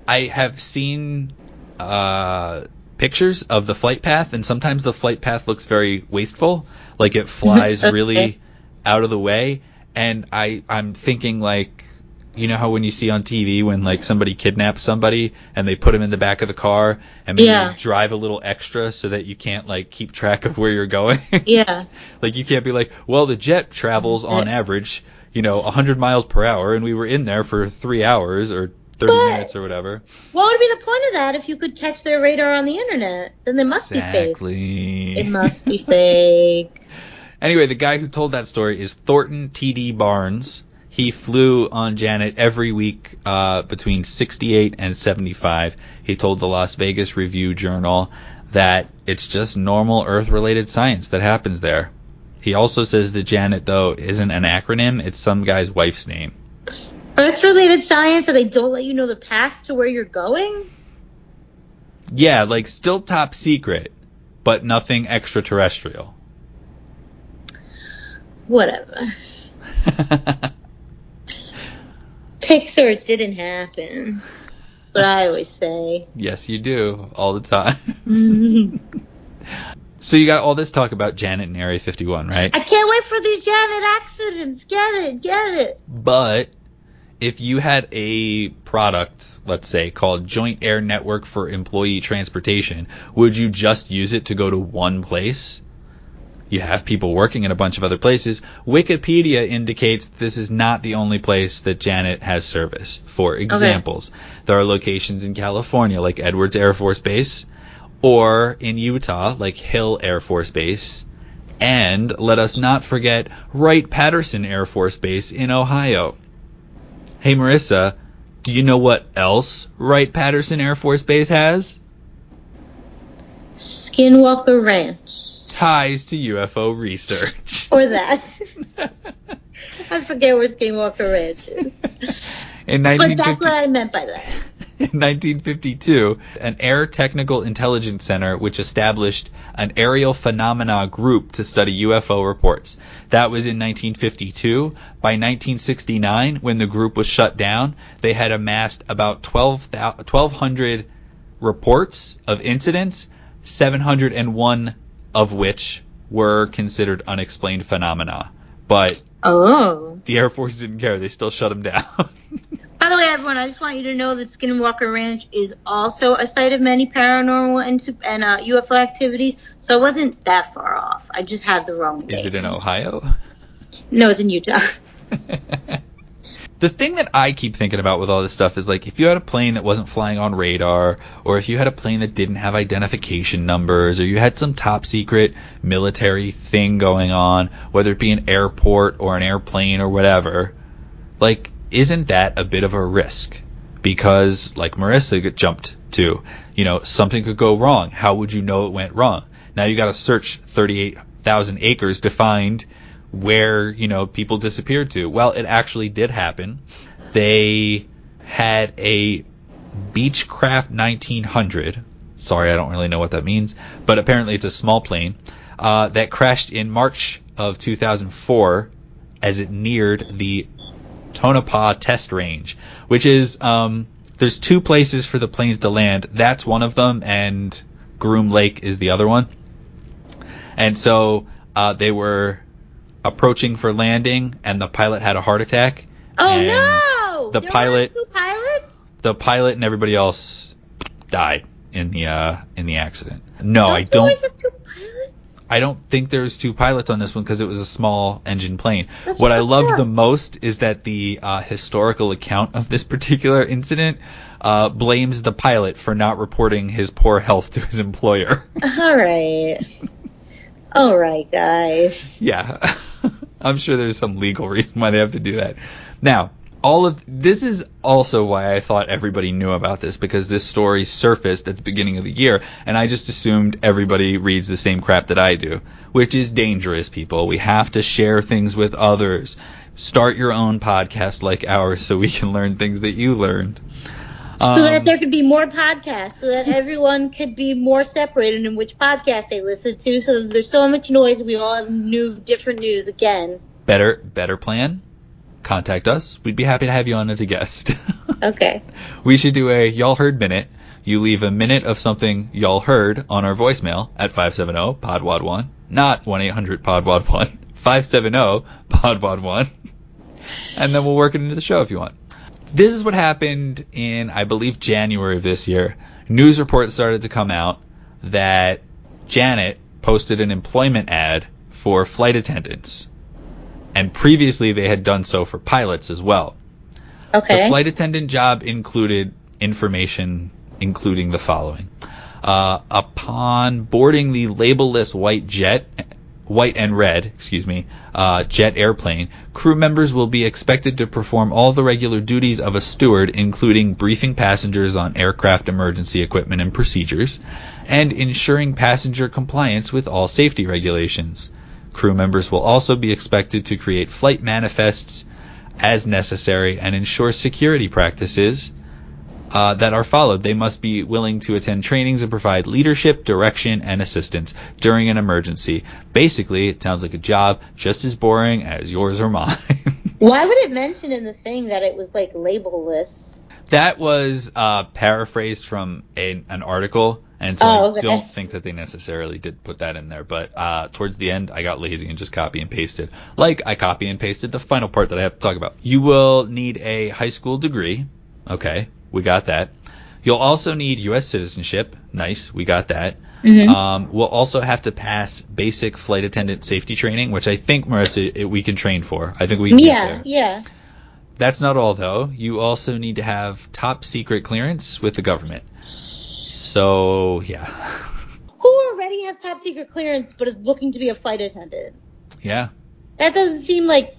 [SPEAKER 2] I have seen uh, pictures of the flight path, and sometimes the flight path looks very wasteful, like it flies *laughs*
[SPEAKER 1] Okay.
[SPEAKER 2] really out of the way. And I, I'm thinking like, you know how when you see on TV when like somebody kidnaps somebody and they put them in the back of the car and maybe
[SPEAKER 1] Yeah.
[SPEAKER 2] drive a little extra so that you can't like keep track of where you're going. *laughs*
[SPEAKER 1] Yeah. *laughs*
[SPEAKER 2] Like you can't be like, well, the jet travels on average, you know, 100 miles per hour, and we were in there for three hours or 30
[SPEAKER 1] But-
[SPEAKER 2] minutes or whatever.
[SPEAKER 1] What would be the point of that if you could catch their radar on the internet? Then they must be fake.
[SPEAKER 2] exactly.
[SPEAKER 1] It must be fake. *laughs*
[SPEAKER 2] Anyway, the guy who told that story is Thornton T.D. Barnes. He flew on Janet every week uh, between 68 and 75. He told the Las Vegas Review Journal that it's just normal Earth-related science that happens there. He also says that Janet, though, isn't an acronym. It's some guy's wife's name.
[SPEAKER 1] Earth related science and they don't let you know the path to where you're going?
[SPEAKER 2] Yeah, like still top secret, but nothing extraterrestrial.
[SPEAKER 1] Whatever. *laughs* Pixar didn't happen. But I always say.
[SPEAKER 2] Yes, you do all the time. Mm-hmm. *laughs* so you got all this talk about Janet and Area 51, right?
[SPEAKER 1] I can't wait for these Janet accidents. Get it, get it.
[SPEAKER 2] But if you had a product, let's say, called Joint Air Network for Employee Transportation, would you just use it to go to one place? You have people working in a bunch of other places. Wikipedia indicates this is not the only place that Janet has service. For examples, there are locations in California, like Edwards Air Force Base, or in Utah, like Hill Air Force Base, and let us not forget Wright Patterson Air Force Base in Ohio. Hey Marissa, do you know what else Wright Patterson Air Force Base has?
[SPEAKER 1] Skinwalker Ranch.
[SPEAKER 2] Ties to UFO research.
[SPEAKER 1] Or that. *laughs* I forget where Skinwalker Ranch is. *laughs*
[SPEAKER 2] In
[SPEAKER 1] But that's what I meant by that. *laughs*
[SPEAKER 2] in 1952, an Air Technical Intelligence Center, which established an aerial phenomena group to study UFO reports. That was in 1952. By 1969, when the group was shut down, they had amassed about 12, 1,200 reports of incidents, 701 of which were considered unexplained phenomena. But
[SPEAKER 1] Oh.
[SPEAKER 2] the Air Force didn't care. They still shut them down. *laughs*
[SPEAKER 1] By everyone, I just want you to know that Skinwalker Ranch is also a site of many paranormal and, and uh, UFO activities, so I wasn't that far off. I just had the wrong
[SPEAKER 2] Is it in Ohio?
[SPEAKER 1] No, it's in Utah. *laughs* *laughs*
[SPEAKER 2] the thing that I keep thinking about with all this stuff is like if you had a plane that wasn't flying on radar, or if you had a plane that didn't have identification numbers, or you had some top secret military thing going on, whether it be an airport or an airplane or whatever, like isn't that a bit of a risk? Because like Marissa jumped to, you know, something could go wrong. How would you know it went wrong? Now you got to search 38,000 acres to find where, you know, people disappeared to. Well, it actually did happen. They had a Beechcraft 1900. Sorry, I don't really know what that means, but apparently it's a small plane uh, that crashed in March of 2004 as it neared the Tonopah test range, which is um, there's two places for the planes to land. That's one of them, and Groom Lake is the other one. And so uh, they were approaching for landing, and the pilot had a heart attack.
[SPEAKER 1] Oh no!
[SPEAKER 2] the
[SPEAKER 1] There
[SPEAKER 2] pilot-
[SPEAKER 1] two pilots.
[SPEAKER 2] The pilot and everybody else died in the uh, in the accident. No, I don't.
[SPEAKER 1] always have two pilots?
[SPEAKER 2] I don't think there's two pilots on this one because it was a small engine plane.
[SPEAKER 1] That's
[SPEAKER 2] what I
[SPEAKER 1] fucked
[SPEAKER 2] love
[SPEAKER 1] up.
[SPEAKER 2] the most is that the uh, historical account of this *laughs* particular incident uh, blames the pilot for not reporting his poor health to his employer. *laughs*
[SPEAKER 1] All right. All right, guys.
[SPEAKER 2] yeah, *laughs* I'm sure there's some legal reason why they have to do that. Now, all of this is also why I thought everybody knew about this because this story surfaced at the beginning of the year, and I just assumed everybody reads the same crap that I do, which is dangerous, people. We have to share things with others. Start your own podcast like ours so we can learn things that you learned.
[SPEAKER 1] so that
[SPEAKER 2] Um,
[SPEAKER 1] there could be more podcasts, so that everyone could be more separated in which podcast they listen to, so that there's so much noise, we all have new, different news again.
[SPEAKER 2] better, better plan. Contact us. We'd be happy to have you on as a guest. *laughs*
[SPEAKER 1] Okay.
[SPEAKER 2] we should do a y'all heard minute. You leave a minute of something y'all heard on our voicemail at 570 podwad 1 not 1-800-podwad 1 570 *laughs* podwad 1 and then we'll work it into the show if you want. This is what happened in, I believe, January of this year. News reports started to come out that Janet posted an employment ad for flight attendants. And previously they had done so for pilots as well.
[SPEAKER 1] Okay.
[SPEAKER 2] The flight attendant job included information including the following. Uh, upon boarding the labelless white jet, white and red, excuse me, uh, jet airplane, crew members will be expected to perform all the regular duties of a steward, including briefing passengers on aircraft emergency equipment and procedures, and ensuring passenger compliance with all safety regulations. Crew members will also be expected to create flight manifests as necessary and ensure security practices uh, that are followed. They must be willing to attend trainings and provide leadership, direction, and assistance during an emergency. Basically, it sounds like a job just as boring as yours or mine. *laughs*
[SPEAKER 1] Why would it mention in the thing that it was like labelless?
[SPEAKER 2] That was uh, paraphrased from a, an article, and so
[SPEAKER 1] Oh,
[SPEAKER 2] I don't think that they necessarily did put that in there. But uh, towards the end, I got lazy and just copy and pasted. Like I copy and pasted the final part that I have to talk about. You will need a high school degree. Okay, we got that. You'll also need U.S. citizenship. Nice, we got that.
[SPEAKER 1] Mhm.
[SPEAKER 2] Um, we'll also have to pass basic flight attendant safety training, which I think Marissa it, we can train for. I think we can get
[SPEAKER 1] yeah, yeah.
[SPEAKER 2] That's not all though. You also need to have top secret clearance with the government. So yeah, *laughs*
[SPEAKER 1] Who already has top secret clearance but is looking to be a flight attendant?
[SPEAKER 2] yeah.
[SPEAKER 1] That doesn't seem like.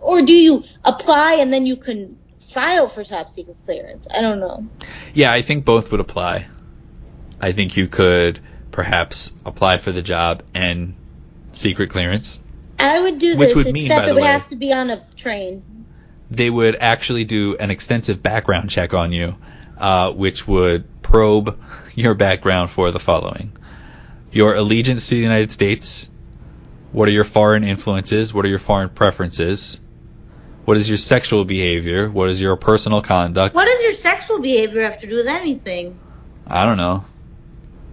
[SPEAKER 1] Or do you apply and then you can file for top secret clearance? I don't know.
[SPEAKER 2] Yeah, I think both would apply. I think you could perhaps apply for the job and secret clearance.
[SPEAKER 1] I would do
[SPEAKER 2] Which
[SPEAKER 1] this,
[SPEAKER 2] would mean,
[SPEAKER 1] except it would
[SPEAKER 2] way-
[SPEAKER 1] have to be on a train.
[SPEAKER 2] They would actually do an extensive background check on you, uh, which would probe your background for the following: your allegiance to the United States. What are your foreign influences? What are your foreign preferences? What is your sexual behavior? What is your personal conduct?
[SPEAKER 1] What does your sexual behavior have to do with anything?
[SPEAKER 2] I don't know.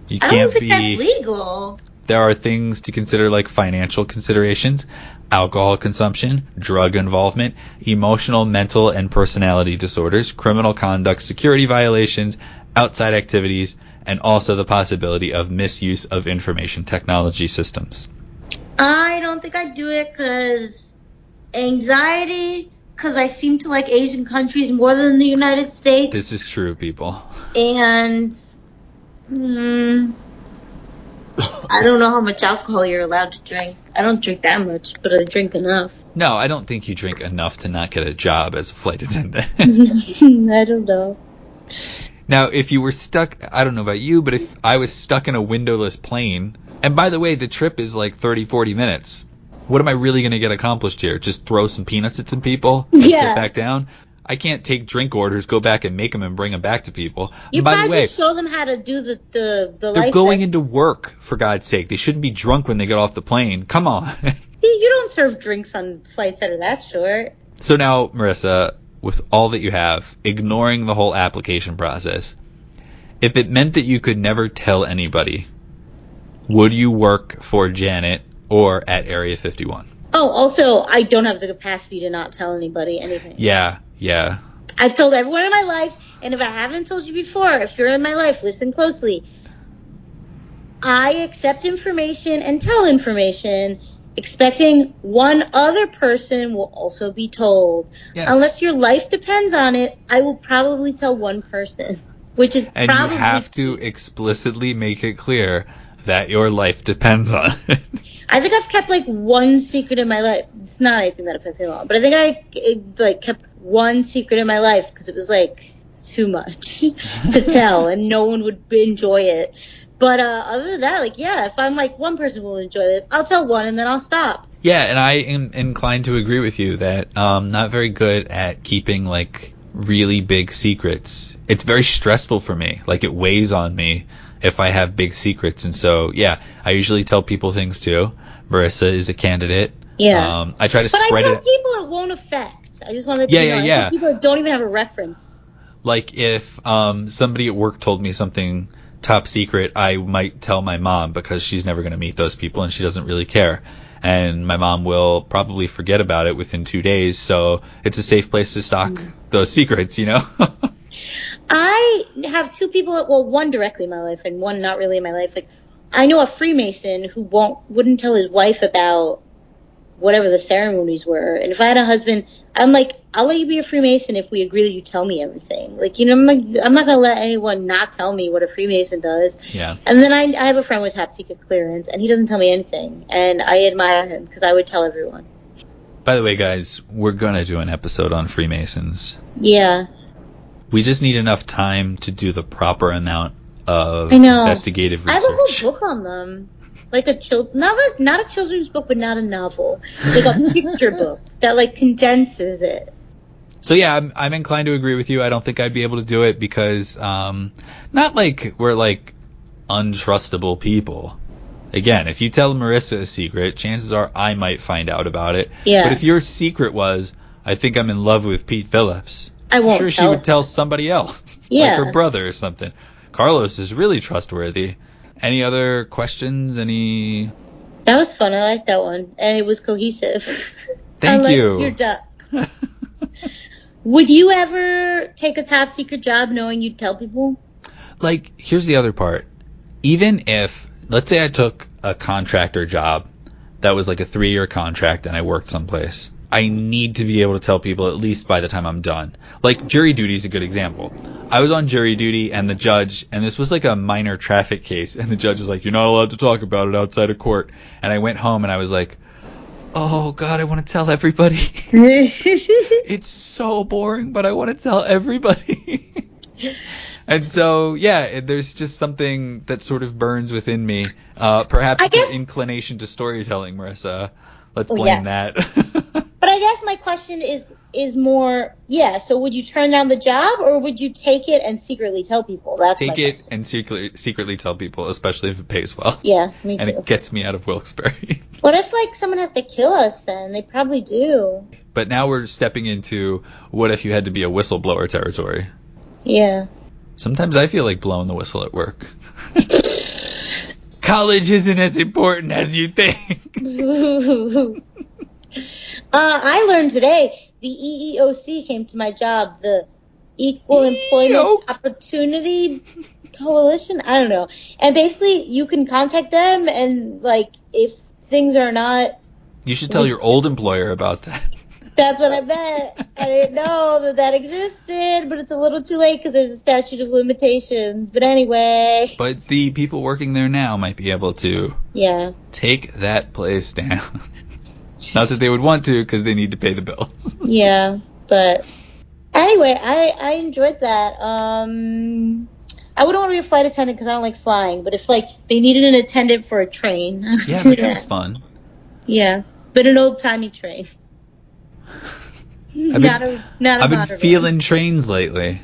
[SPEAKER 2] You
[SPEAKER 1] I
[SPEAKER 2] can't be.
[SPEAKER 1] that's legal.
[SPEAKER 2] There are things to consider like financial considerations, alcohol consumption, drug involvement, emotional, mental, and personality disorders, criminal conduct, security violations, outside activities, and also the possibility of misuse of information technology systems.
[SPEAKER 1] I don't think I'd do it because anxiety, because I seem to like Asian countries more than the United States.
[SPEAKER 2] This is true, people.
[SPEAKER 1] and mm, I don't know how much alcohol you're allowed to drink. I don't drink that much, but I drink enough.
[SPEAKER 2] No, I don't think you drink enough to not get a job as a flight attendant. *laughs*
[SPEAKER 1] I don't know.
[SPEAKER 2] Now, if you were stuck, I don't know about you, but if I was stuck in a windowless plane, and by the way, the trip is like 30, 40 minutes, what am I really going to get accomplished here? Just throw some peanuts at some people?
[SPEAKER 1] Yeah.
[SPEAKER 2] Sit back down? I can't take drink orders, go back and make them and bring them back to people.
[SPEAKER 1] You
[SPEAKER 2] and by the way,
[SPEAKER 1] just show them how to do the the the
[SPEAKER 2] they're going into work, for God's sake. They shouldn't be drunk when they get off the plane. Come on. *laughs*
[SPEAKER 1] See, you don't serve drinks on flights that are that short.
[SPEAKER 2] So now, Marissa, with all that you have, ignoring the whole application process, if it meant that you could never tell anybody, would you work for Janet or at Area 51?
[SPEAKER 1] Oh, also, I don't have the capacity to not tell anybody anything.
[SPEAKER 2] Yeah, yeah.
[SPEAKER 1] I've told everyone in my life, and if I haven't told you before, if you're in my life, listen closely. I accept information and tell information, expecting one other person will also be told.
[SPEAKER 2] Yes.
[SPEAKER 1] Unless your life depends on it, I will probably tell one person, which is
[SPEAKER 2] and you have to explicitly make it clear that your life depends on it. *laughs*
[SPEAKER 1] I think I've kept like one secret in my life. It's not anything that affects anyone, but I think I it, like kept one secret in my life because it was like too much *laughs* to tell, and no one would enjoy it. But uh, other than that, like yeah, if I'm like one person will enjoy this, I'll tell one and then I'll stop.
[SPEAKER 2] Yeah, and I am inclined to agree with you that um not very good at keeping like really big secrets. It's very stressful for me. Like it weighs on me if I have big secrets. And so, yeah, I usually tell people things too. Marissa is a candidate.
[SPEAKER 1] Yeah.
[SPEAKER 2] Um, I try to
[SPEAKER 1] But I
[SPEAKER 2] spread
[SPEAKER 1] tell
[SPEAKER 2] it.
[SPEAKER 1] people it won't affect. I just want to
[SPEAKER 2] Yeah, yeah,
[SPEAKER 1] know.
[SPEAKER 2] Yeah.
[SPEAKER 1] tell people that don't even have a reference.
[SPEAKER 2] Like if um, somebody at work told me something top secret, I might tell my mom because she's never going to meet those people and she doesn't really care. And my mom will probably forget about it within two days, so it's a safe place to stock
[SPEAKER 1] Mm.
[SPEAKER 2] those secrets, you know? *laughs*
[SPEAKER 1] I have two people, well, one directly in my life and one not really in my life. Like, I know a Freemason who won't wouldn't tell his wife about whatever the ceremonies were. And if I had a husband, I'm like, I'll let you be a Freemason if we agree that you tell me everything. Like, you know, I'm, like, I'm not gonna let anyone not tell me what a Freemason does.
[SPEAKER 2] yeah.
[SPEAKER 1] And then I, I have a friend with top secret clearance, and he doesn't tell me anything, and I admire him because I would tell everyone.
[SPEAKER 2] By the way, guys, we're gonna do an episode on Freemasons.
[SPEAKER 1] Yeah,
[SPEAKER 2] We just need enough time to do the proper amount of
[SPEAKER 1] I know.
[SPEAKER 2] investigative research.
[SPEAKER 1] I have a whole book on them. Like a child, not a, not a children's book, but not a novel. Like a *laughs* picture book that like condenses it.
[SPEAKER 2] So yeah, I'm I'm inclined to agree with you. I don't think I'd be able to do it because um not like we're like untrustable people. Again, if you tell Marissa a secret, chances are I might find out about it.
[SPEAKER 1] Yeah.
[SPEAKER 2] But if your secret was I think I'm in love with Pete Phillips,
[SPEAKER 1] I
[SPEAKER 2] I'm
[SPEAKER 1] won't
[SPEAKER 2] sure she would tell somebody else, *laughs*
[SPEAKER 1] yeah.
[SPEAKER 2] like her brother or something. Carlos is really trustworthy. Any other questions? Any?
[SPEAKER 1] That was fun. I like that one, and it was cohesive. *laughs*
[SPEAKER 2] Thank
[SPEAKER 1] like
[SPEAKER 2] you.
[SPEAKER 1] Your duck. *laughs* Would you ever take a top secret job knowing you'd tell people?
[SPEAKER 2] like, here's the other part. Even if, let's say I took a contractor job that was like a three year contract and I worked someplace, I need to be able to tell people at least by the time I'm done. Like, jury duty is a good example. I was on jury duty and the judge, and this was like a minor traffic case, and the judge was like, You're not allowed to talk about it outside of court. And I went home and I was like, Oh God, I want to tell everybody. *laughs* it's so boring, but I want to tell everybody. *laughs* and so, yeah, there's just something that sort of burns within me. Uh, perhaps
[SPEAKER 1] I
[SPEAKER 2] it's an
[SPEAKER 1] guess-
[SPEAKER 2] inclination to storytelling, Marissa. Let's
[SPEAKER 1] Oh,
[SPEAKER 2] blame
[SPEAKER 1] yeah.
[SPEAKER 2] that. *laughs*
[SPEAKER 1] But I guess my question is is more yeah. So would you turn down the job or would you take it and secretly tell people? That's
[SPEAKER 2] Take it
[SPEAKER 1] question.
[SPEAKER 2] and secretly, secretly tell people, especially if it pays well.
[SPEAKER 1] Yeah, me *laughs*
[SPEAKER 2] And
[SPEAKER 1] too.
[SPEAKER 2] it gets me out of Wilkes-Barre. *laughs*
[SPEAKER 1] What if like someone has to kill us? Then they probably do.
[SPEAKER 2] but now we're stepping into what if you had to be a whistleblower territory.
[SPEAKER 1] Yeah.
[SPEAKER 2] Sometimes I feel like blowing the whistle at work. *laughs* College isn't as important as you think.
[SPEAKER 1] Uh, I learned today the EEOC came to my job, the Equal Employment
[SPEAKER 2] Eek.
[SPEAKER 1] Opportunity Coalition. I don't know. And basically, you can contact them, and like if things are not,
[SPEAKER 2] You should tell your old employer about that.
[SPEAKER 1] that's what I meant. I didn't know that that existed, but it's a little too late because there's a statute of limitations. But anyway,
[SPEAKER 2] But the people working there now might be able to
[SPEAKER 1] yeah.
[SPEAKER 2] take that place down. *laughs* Not that they would want to because they need to pay the bills. *laughs*
[SPEAKER 1] Yeah, but anyway, I I enjoyed that. Um, I wouldn't want to be a flight attendant because I don't like flying. But if like they needed an attendant for a train,
[SPEAKER 2] yeah, but that's *laughs* fun.
[SPEAKER 1] Yeah, but an old timey train. *laughs*
[SPEAKER 2] been-
[SPEAKER 1] not a not a
[SPEAKER 2] I've been feeling trains lately.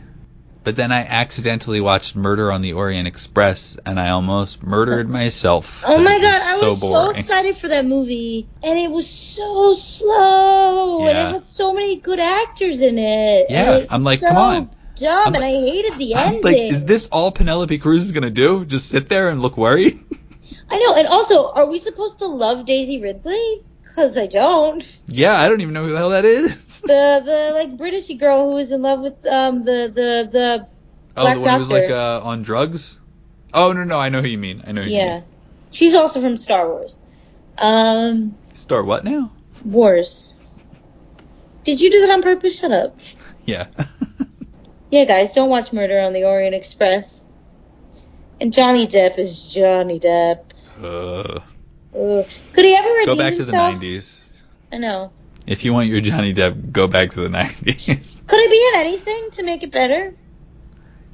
[SPEAKER 2] But then I accidentally watched Murder on the Orient Express and I almost murdered myself.
[SPEAKER 1] Oh my god, I
[SPEAKER 2] so
[SPEAKER 1] was so excited for that movie, and it was so slow,
[SPEAKER 2] yeah.
[SPEAKER 1] and it had so many good actors in it.
[SPEAKER 2] Yeah, I'm like,
[SPEAKER 1] so
[SPEAKER 2] come on.
[SPEAKER 1] dumb,
[SPEAKER 2] I'm
[SPEAKER 1] and I hated the
[SPEAKER 2] I'm
[SPEAKER 1] ending.
[SPEAKER 2] like, is this all Penelope Cruz is gonna do? Just sit there and look worried? *laughs*
[SPEAKER 1] I know, and also, are we supposed to love Daisy Ridley? Because I don't.
[SPEAKER 2] yeah, I don't even know who the hell that is. *laughs*
[SPEAKER 1] The the like Britishy girl who was in love with um the the the
[SPEAKER 2] oh,
[SPEAKER 1] Black
[SPEAKER 2] the one who was like uh, on drugs. Oh no, no, I know who you mean. I know who you
[SPEAKER 1] yeah,
[SPEAKER 2] mean.
[SPEAKER 1] she's also from Star Wars. Um,
[SPEAKER 2] Star what now?
[SPEAKER 1] Wars. Did you do that on purpose? Shut up. *laughs*
[SPEAKER 2] Yeah. *laughs*
[SPEAKER 1] Yeah, guys, don't watch Murder on the Orient Express. And Johnny Depp is Johnny Depp.
[SPEAKER 2] uh,
[SPEAKER 1] Ugh. Could he ever redeem
[SPEAKER 2] go back to the 90s.
[SPEAKER 1] I know.
[SPEAKER 2] If you want your Johnny Depp, go back to the 90s. *laughs*
[SPEAKER 1] Could he be in anything to make it better?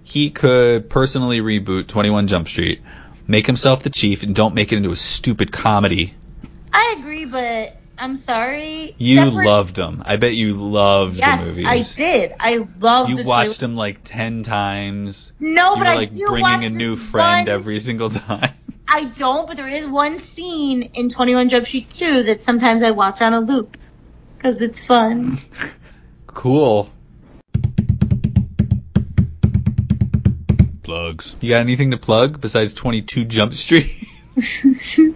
[SPEAKER 2] he could personally reboot 21 Jump Street, make himself the chief, and don't make it into a stupid comedy.
[SPEAKER 1] I agree, but I'm sorry.
[SPEAKER 2] You
[SPEAKER 1] Separate-
[SPEAKER 2] loved them. I bet you loved
[SPEAKER 1] Yes,
[SPEAKER 2] the movies.
[SPEAKER 1] I did. I loved.
[SPEAKER 2] You watched them like 10 times.
[SPEAKER 1] No,
[SPEAKER 2] you
[SPEAKER 1] but
[SPEAKER 2] were
[SPEAKER 1] I
[SPEAKER 2] like
[SPEAKER 1] do
[SPEAKER 2] bringing a new friend
[SPEAKER 1] one-
[SPEAKER 2] every single *laughs* time.
[SPEAKER 1] I don't, but there is one scene in 21 Jump Street 2 that sometimes I watch on a loop because it's fun.
[SPEAKER 2] Cool. Plugs. You got anything to plug besides 22 Jump Street? *laughs*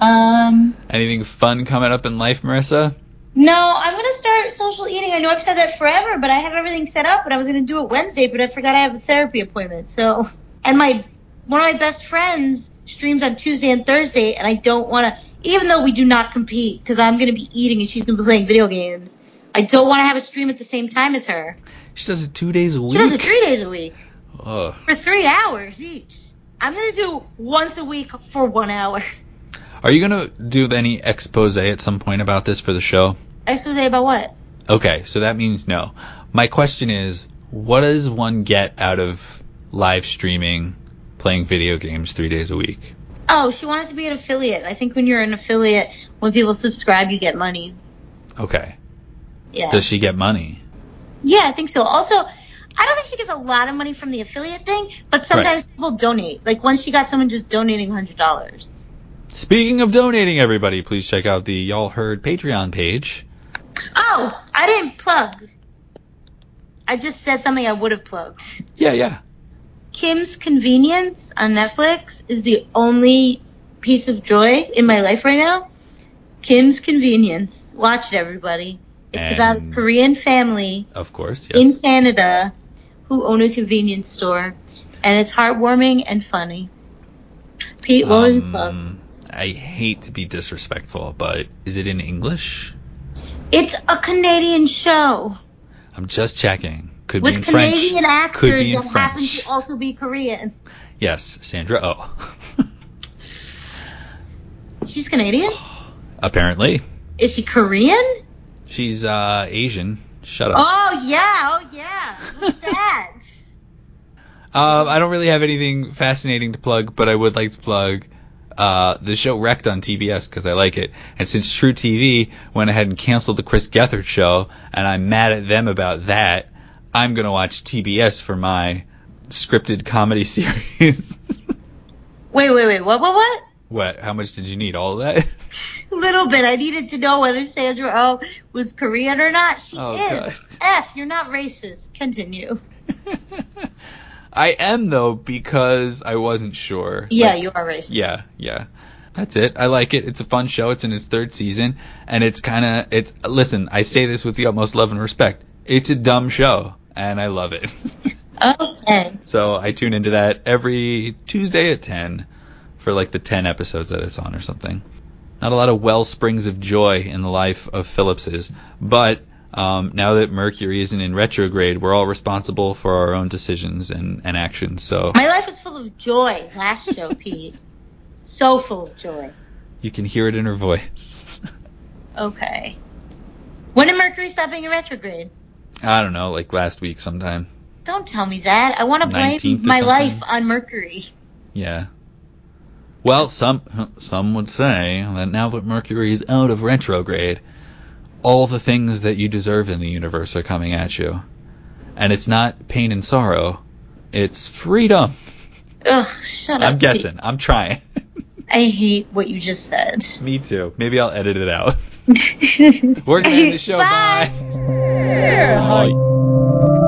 [SPEAKER 1] um,
[SPEAKER 2] anything fun coming up in life, Marissa?
[SPEAKER 1] no, I'm gonna start social eating. I know I've said that forever, but I have everything set up, and I was gonna do it Wednesday, but I forgot I have a therapy appointment. So, and my one of my best friends streams on Tuesday and Thursday, and I don't want to, even though we do not compete, because I'm gonna be eating and she's gonna be playing video games. I don't want to have a stream at the same time as her.
[SPEAKER 2] She does it two days a week.
[SPEAKER 1] She does it three days a week.
[SPEAKER 2] Ugh.
[SPEAKER 1] for three hours each. I'm gonna do once a week for one hour. *laughs*
[SPEAKER 2] Are you gonna do any expose at some point about this for the show?
[SPEAKER 1] Expose about what?
[SPEAKER 2] Okay, so that means no. My question is, what does one get out of live streaming, playing video games three days a week?
[SPEAKER 1] Oh, she wanted to be an affiliate. I think when you're an affiliate, when people subscribe, you get money.
[SPEAKER 2] Okay.
[SPEAKER 1] Yeah.
[SPEAKER 2] Does she get money?
[SPEAKER 1] yeah, I think so. Also, I don't think she gets a lot of money from the affiliate thing, but sometimes people donate. Like once she got someone just donating hundred dollars.
[SPEAKER 2] Speaking of donating, everybody, please check out the Y'all Heard Patreon page.
[SPEAKER 1] Oh, I didn't plug. I just said something I would have plugged.
[SPEAKER 2] Yeah, yeah.
[SPEAKER 1] Kim's Convenience on Netflix is the only piece of joy in my life right now. Kim's Convenience. Watch it, everybody. It's about a Korean family
[SPEAKER 2] Of course. Yes.
[SPEAKER 1] in Canada who own a convenience store, and it's heartwarming and funny. Pete, what was your plug?
[SPEAKER 2] Um, I hate to be disrespectful, but is it in English?
[SPEAKER 1] It's a Canadian show
[SPEAKER 2] I'm just checking. Could be in
[SPEAKER 1] with Canadian
[SPEAKER 2] French. Could
[SPEAKER 1] actors
[SPEAKER 2] be in
[SPEAKER 1] that happen to also be Korean.
[SPEAKER 2] Yes, Sandra Oh. *laughs*
[SPEAKER 1] She's Canadian? *gasps*
[SPEAKER 2] Apparently,
[SPEAKER 1] Is she Korean?
[SPEAKER 2] she's uh, Asian. Shut up.
[SPEAKER 1] Oh yeah, oh yeah. What's that? *laughs*
[SPEAKER 2] Um, I don't really have anything fascinating to plug, but I would like to plug uh, the show Wrecked on TBS because I like it. And since truTV went ahead and canceled the Chris Gethard show, and I'm mad at them about that, I'm gonna watch TBS for my scripted comedy *laughs* series.
[SPEAKER 1] wait, wait, wait. What, what, what?
[SPEAKER 2] what? How much did you need? All that?
[SPEAKER 1] A *laughs* little bit. I needed to know whether Sandra Oh was Korean or not. She
[SPEAKER 2] Oh,
[SPEAKER 1] is.
[SPEAKER 2] God.
[SPEAKER 1] F, you're not racist. Continue. *laughs*
[SPEAKER 2] I am though because I wasn't sure.
[SPEAKER 1] Yeah,
[SPEAKER 2] Like,
[SPEAKER 1] you are racist.
[SPEAKER 2] Yeah, yeah. That's it. I like it. It's a fun show. It's in its third season, and it's kind of it's. Listen, I say this with the utmost love and respect. It's a dumb show, and I love it.
[SPEAKER 1] Okay. *laughs*
[SPEAKER 2] so I tune into that every Tuesday at ten for like the ten episodes that it's on or something. Not a lot of well springs of joy in the life of Phillips's, but um, now that Mercury isn't in retrograde, we're all responsible for our own decisions and, and actions. So
[SPEAKER 1] My life was full of joy last show, *laughs* Pete. So full of joy.
[SPEAKER 2] you can hear it in her voice. *laughs*
[SPEAKER 1] Okay. When did Mercury stop being in retrograde?
[SPEAKER 2] I don't know, like last week sometime.
[SPEAKER 1] Don't tell me that. I want to blame my life on Mercury.
[SPEAKER 2] Yeah. Well, some some would say that now that Mercury is out of retrograde, all the things that you deserve in the universe are coming at you. And it's not pain and sorrow, it's freedom.
[SPEAKER 1] Ugh, shut up.
[SPEAKER 2] I'm guessing. I'm trying. *laughs*
[SPEAKER 1] Pete. I hate what you just said.
[SPEAKER 2] Me too. Maybe I'll edit it out. *laughs* We're gonna end the show.
[SPEAKER 1] Bye.
[SPEAKER 2] Bye. Bye.